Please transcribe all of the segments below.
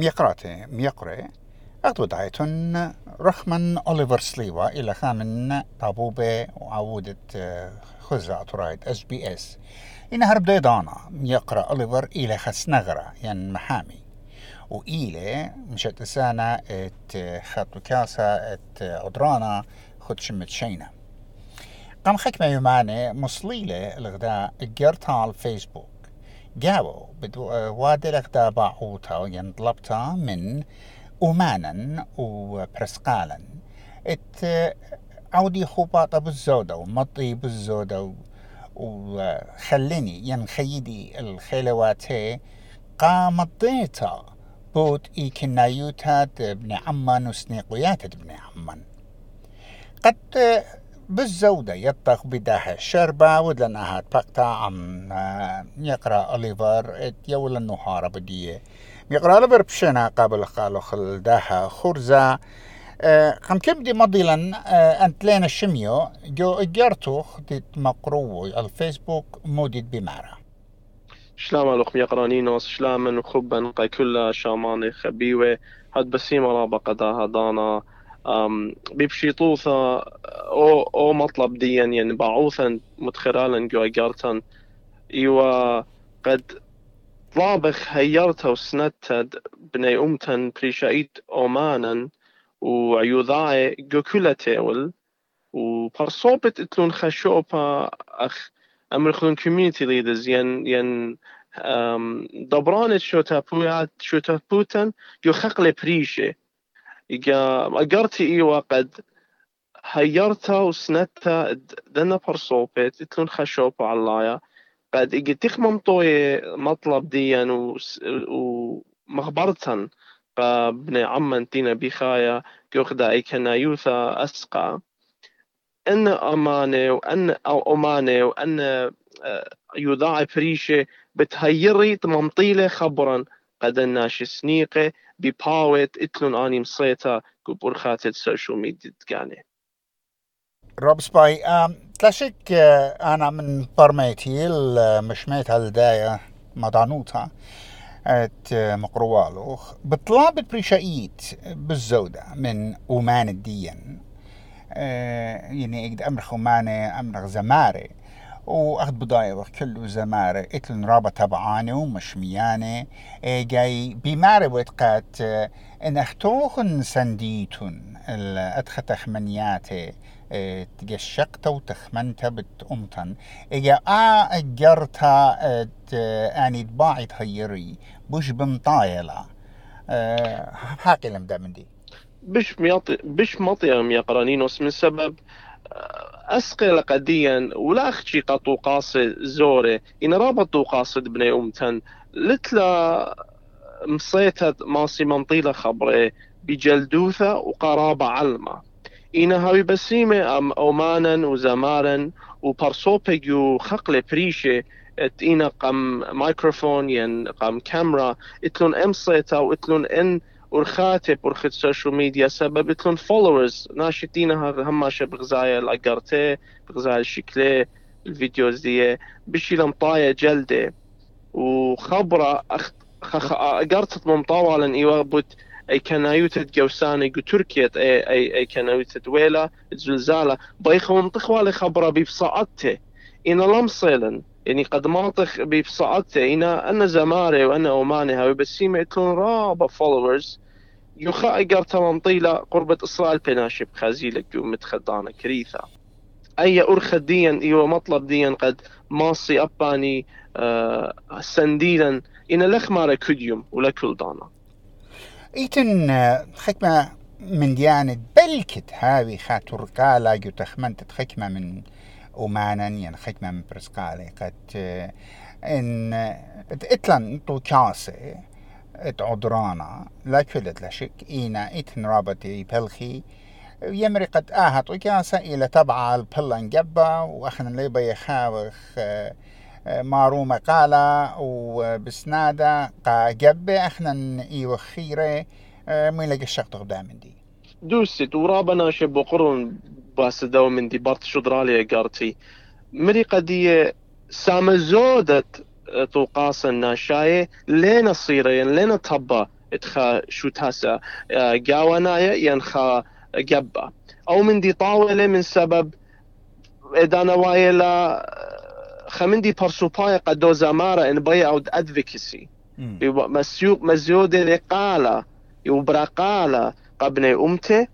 ميقراتي ميقري. أخذ دايتون رخمن أوليفر سليوا إلى خامن طابوبة وعودة آه، خزة أطرايد إس بي إس. إن هرب ديدانا يقرأ أوليفر إلى خسنغرة يعني محامي. وإلى مشت سنة إت خطو كاسة إت عدرانا خد شمت شينة قام حكمة يماني مصليلة الغداء جرتها على الفيسبوك. جاو بدو وادي الغداء باعوتا ينطلبتا من أمانا وبرسقالا. إت عودي خوباطة بالزودة ومطي بالزودة وخليني ينخيدي الخيلواتي. قامضيتا بوت إي كنايوتا ابن عمان وسنيقويات ابن عمان. قد بالزودة يطخ بداها الشربة ودلنا بقتا عم يقرأ أوليفر يولا النهار بديه يقرأ أوليفر بشنا قبل قالوا خل داها خرزة. قم كبدي مضيلا أنت لين الشميو؟ جو إجارتو ديت مقرو الفيسبوك مودد بمعرة شلام لخ يقرانينوس شلام خبا قاي كل شامان خبيوة. هاد بسيمة رابا قداها دانا. بيبشيطوثا أو أو مطلب ديا يعني بعوثا متخرالا جو اجارتن ايوا قد طلابخ هيرتا وسنتا بني امتن بريشايت اومانا وعيوذاي جو كلا تيول. وبرصوبت اتلون خشوبا أخ امرخلون كوميونيتي ليدرز ين ين دبرانت شو تابويات شو تابوتن جو خقل بريشة. أجرتي إيوا قد هيرتا وسنتا دنا برصوبت اتلون خشوبا علايا قد إيجي تخمم طوي مطلب ديا ومخبرتن بني عمان تينا بخايا كيوخدا اي كنا يوثا اسقى أن أمانة وأن أو أمانة وأن آه، يوضاع فريشه بتهيري تممطيلة خبرا قد الناش سنيقة بباوت اتلون آني مصيتا كبرخات السوشيال ميديا تقاني روب سباي تلاشك آه، آنا من برميتي مشميت هالداية مضانوتا ات مقروالو. بطلاب بريشايت بالزودة من أومان الدين. يعني إقد أمرخ أمانة أمرخ زماري وأخذ بضايع كله زمارة إتلن رابا تبعاني ومشمياني آه جاي بماري وتقات آه إن أختوخن سنديتون الادخة منياتي تقشقتا وتخمنتا بتأمتن. إجا آ أجرتا أني تباعي تهيري بوش بمطايلة. حاقي لم دا من دي. بش مياطي بش مطيم يا قرانينوس من سبب أسقل قديا ولا أخشي قطو قاصد زوري. إن رابطو قاصد بني أمتن لتلا مصيتت ماسي منطيلة خبري. بجلدوثة وقرابة علمة إنا هاوي بسيمة أم أومانا وزمارا وبرصوبيجو خقلة بريشة إنا قم مايكروفون ين قم كاميرا إتلون ام صيتا وإتلون إن ورخاتب ورخت السوشيال ميديا سبب اتلون فولورز ناشتينا هماشة بغزايا الاقرتي بغزايا الشكلي الفيديوز دي بشي لمطايا جلدة. وخبرة أخ... خ... أقرتت ممطاولا إيوا بوت أي كنايوت جوساني جو تركيا اي اي أي كنايوت ويلا زلزالة. بايخ والي خبرة بيبصعته إن لمصيلن يعني قد منطق أنا زماري وأنا أوماني هاوي بس سيما يكون رابا فولورز يخا اقر تمام طيلة قربة إسرائيل بناشب خازيلك جو متخدانا كريثا أي أرخ ديا إيوه مطلب ديا قد ماصي أباني آه سنديلا إن لخمارة كديوم ولا كل دانا. إيتن خكمة من ديانة بلكت هاوي خاتر قالا جو تخمنت خكمة من أمانا يعني خكمة من برسقالي قد إن اتلن تو كاسي إت عدرانا لا كلت لا شك إينا إتن رابطي بلخي. يمري قد آهت وكاسة إلى تبع البلن جبا وأخنا ليبا يخاوخ آه مارومة قالا وبسنادة قا جبة إحنا ايو خيرة مين لقى الشق قدام دي دوست ورابنا شب قرن باس دو من دي بارت شدرالي قارتي مري قدية سامزودت توقاس الناشاية لين الصيرين لين تبا اتخا شو تاسا قاونايا ينخا قبا أو من دي طاولة من سبب ادانا وايلا خمندي برسوباي قدو زمارة ان بي أو ادفيكسي مسيوق مزيودة لقالة يوبرقالة قبني امته.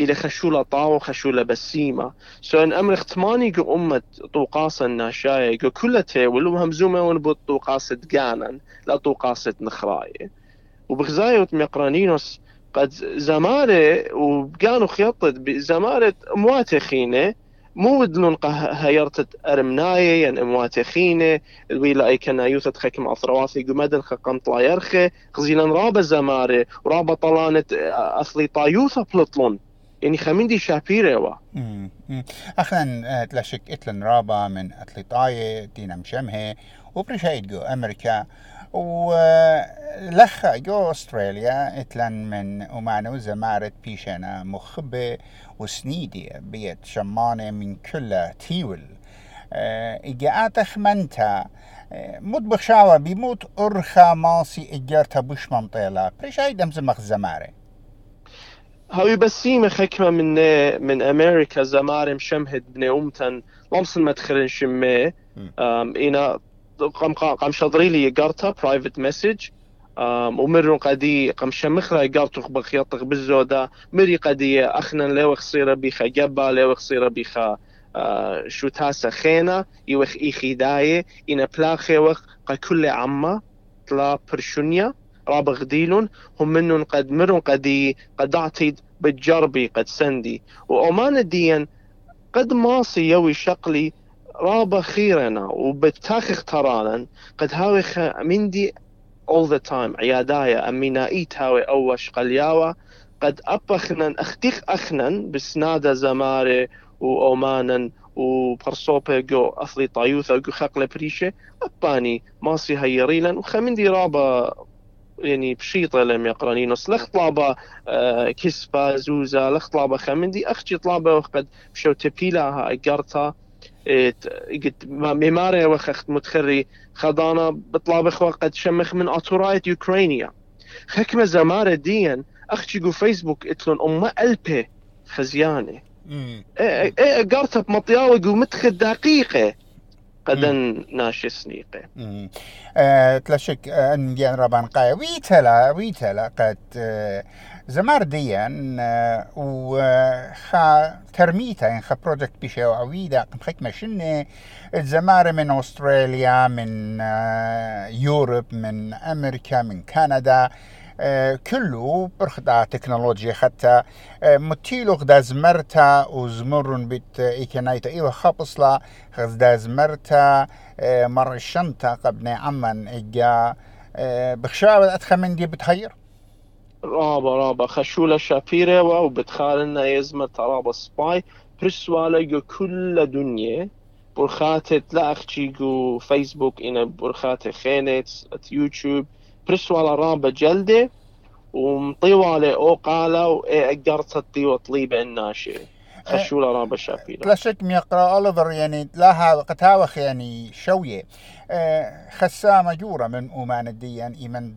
إلى خشولة طاو خشولة بسيمة. سو ان أمر اختماني جو أمة طوقاسة الناشاية جو كلها ولو همزومة ونبوت طوقاسة قانا لا طوقاسة نخراية. وبغزاية مقرانينوس قد زمارة وكانوا خيطت بزمارة مواتخينة مو ودلون هيرتت أرمناية ين مواتخينة الويلا أي كنا يوثت خكم اثرواسي قمدن خقم طلايرخة خزيلا رابا زمارة ورابا طلانت أصلي طايوثة بلطلون. يعني خميندي شابيرة وا. اخنا تلاشك إتلن رابا من أتليطاية دينا مشمهة وبرشايد جو أمريكا ولخ جو أستراليا إتلن من أمانو زمارة بيشنا مخبة وسنيدي بيت شمانة من كل تيول. اجاءت اخمنتا مطبخ شاوة بيموت أرخا ماسي إجارتا بوش منطيلا بريشايد امزمخ زمارة. هاوي بسيمة خكمة من من أمريكا زمار مشمهد بني أمتن. لمسن مدخلن شمي إنا قام قام شضري لي قرطة برايفت مسج ومرن قدي قام شمخرا قرطخ بخيطخ بالزودة. مري قدي أخنا لو خصيرة بيخا جبا لو خصيرة بيخا شو تاسا خينا يوخ إيخي داية. إنا بلاخي وخ كل عما تلا برشونيا. راب غديلون هم منن قد مرن قدي قد اعتيد بالجربي قد سندي. وأمان الدين قد ماصي يوي شقلي رابا خيرنا وبتاخخ ترانا قد هاوي مندي all the time عيادايا أمينائيت هاوي أوش قلياوة قد أبخنا أختيخ أخنا بسنادة زماري وأومانا وبرصوبة جو أصلي طايوثا جو خقلة بريشة أباني ماسي هيريلا وخمندي رابا يعني بشيطة لم يقرانين لخ طلابة آه، كسبة زوزة لخ طلابة خمندي أختي طلابة وقد بشو تبيلها أقرتا قد ميماري وخخت متخري خضانا. بطلابة وقد شمخ من أطورايت يوكرينيا خكمة زمارة ديا أختي جو فيسبوك إتلون أمة ألبي خزيانة. إيه إيه قرطة بمطياوي جو متخ دقيقة. قدن ناشي سنيقة أه تلاشك أن جان رابان قاية. ويتلا ويتلا قد أه زمار ديان أه وخا ترميتا إن خا بروجكت بيشي وعويدا قم خيك شنة الزمار من أستراليا من يوروب من أمريكا من كندا. كله برخدا تكنولوجيا حتى متيلو غدا زمرتا وزمرن بيت إيكنايتا. إيوه خبصلا غدا زمرتا مرشنتا قبني عمن إجا بخشاوة أدخل من دي بتهير رابا رابا خشولة شابيرة وبتخالنا يزمة رابا سباي. برسوالة كل دنيا برخاتت لا أخشيجو فيسبوك إنا برخات خينت يوتيوب. برسوالة رابة جلدة ومطيوالة أو قالة وأقرت الطيوة طليبة الناشئة خشولة رابة شافيلة لا شك ميقرا أوليفر يعني لها قتاوخ يعني شوية. خسامة جورة من أمان الديان إيمن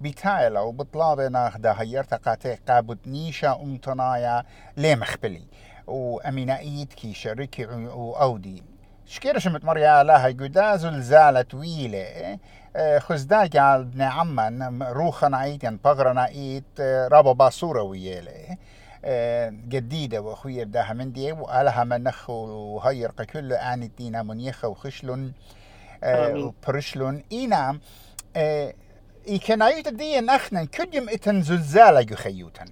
بيتايلا وبطلابة ناخدة هيرتا قاتي قابد نيشا أمتنايا ليه مخبلي وأمينا إيد كي شركي وأودي. شكيرة شمت مريا لها يقول زلزالة طويلة خزدا قال بن عمان روخنا ايت يعني بغرنا ايت رابا باصورة ويالي جديدة وأخويا بداها من دي وقالها منخ وهير كل آن دينا منيخة وخشلون وبرشلون إينا إي كان عيوت دي نخنا كديم إتن زلزالة خيوتن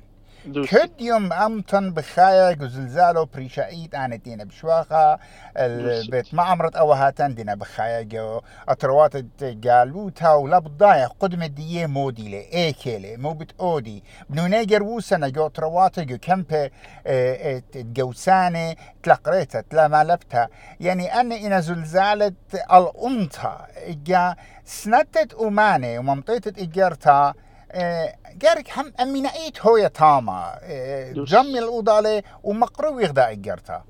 كد يوم أمتن بخايا زلزالو بريشايت أنا دينا بشواخة. البيت ما عمرت أوهاتن دينا بخايا جو أتروات جالوتا ولا بضايا قدم دي مودي لي إيكيلي مو بت أودي بنونيجر وسنا جو أتروات جو كمبي جوساني تلقريتا تلا مالبتا يعني أنا إنا زلزالة الأنطة إجا سنتت أماني وممطيتت إجارتا جارك هم أمينا إيت هو تاما جمي الأوضالة ومقروي غدا إجرتا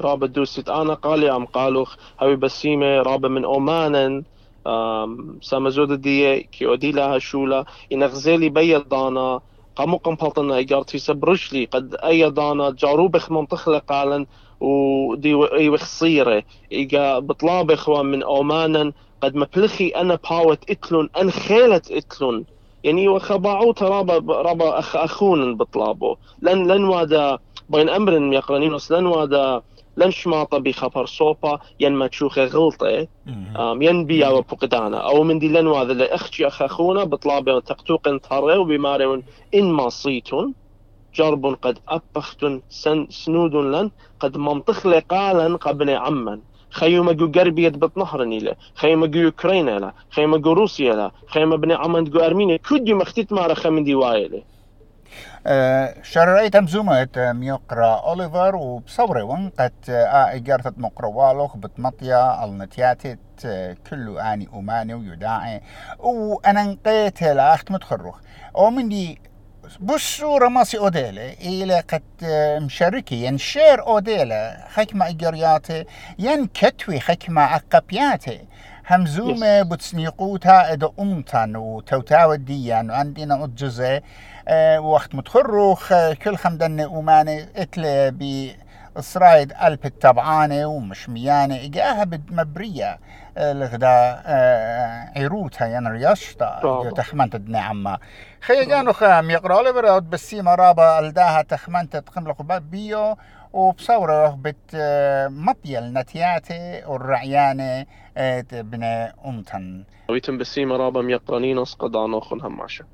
رابا دوست. أنا قالي أم قالوخ هاوي بسيمة رابا من أومانا سامزود دي كي أودي لها شولا. ينغزيلي بي دانا قامو قمبلطنا ايجارتي سبرشلي. قد اي دانا جاروبخ منطخلة قالن ودي وخصيرة. إيجا بطلاب إخوان من أومانا قد مبلخي أنا باوت إتلون أن خيلت إتلون. يعني وخباعو رابا رابا أخ أخون بطلابو لن لن وادا بين أمر يقرنينوس لن وادا لن شماطة بخبر صوبا ين ما تشوخي غلطة ين بيا وبقدانا. أو من دي لن وادا لأختي أخ أخونا بطلابي تقتوق انطري وبماري إن ما صيتون. جرب قد أبختن سن سنود لن قد منطخ لقالا قبل عمن. خيما جو قربية بطنهر نيلة خيما جو يوكرين لا. خيما جو روسيا لا. خيما بني عمان جو أرمينيا. كل مختت ما رخا من دي وايلة أه شرعيت ميقرا أوليفر وبصوري وان قد إجارة مقرا والوخ بتمطيا النتياتت كله آني أماني ويداعي وأنا نقيت لأخت متخرخ ومن دي بصورة ماسي أوديلة إلى قد مشاركي. ين شير أوديلة حكمة إجرياتي ين كتوي حكمة عقبياتي همزومة بتسنيقوتا إدو أمتان وتوتاو الديان وعندنا أجزة أه وقت متخروخ كل خمدن أماني إتلي بي صرايد قلب التبعانة ومشميانة. إجاها مبرية الغدا عيروتها ين رياشتا تخمنت عما. خي جانو خام يقرأ لبرا بسي مرابا الداها تخمنت تخملق بيو وبصورة بت مطيل نتياتي والرعيانة بنا أمتن. ويتم بسي مرابا يقرأنين قدانو خن هماشا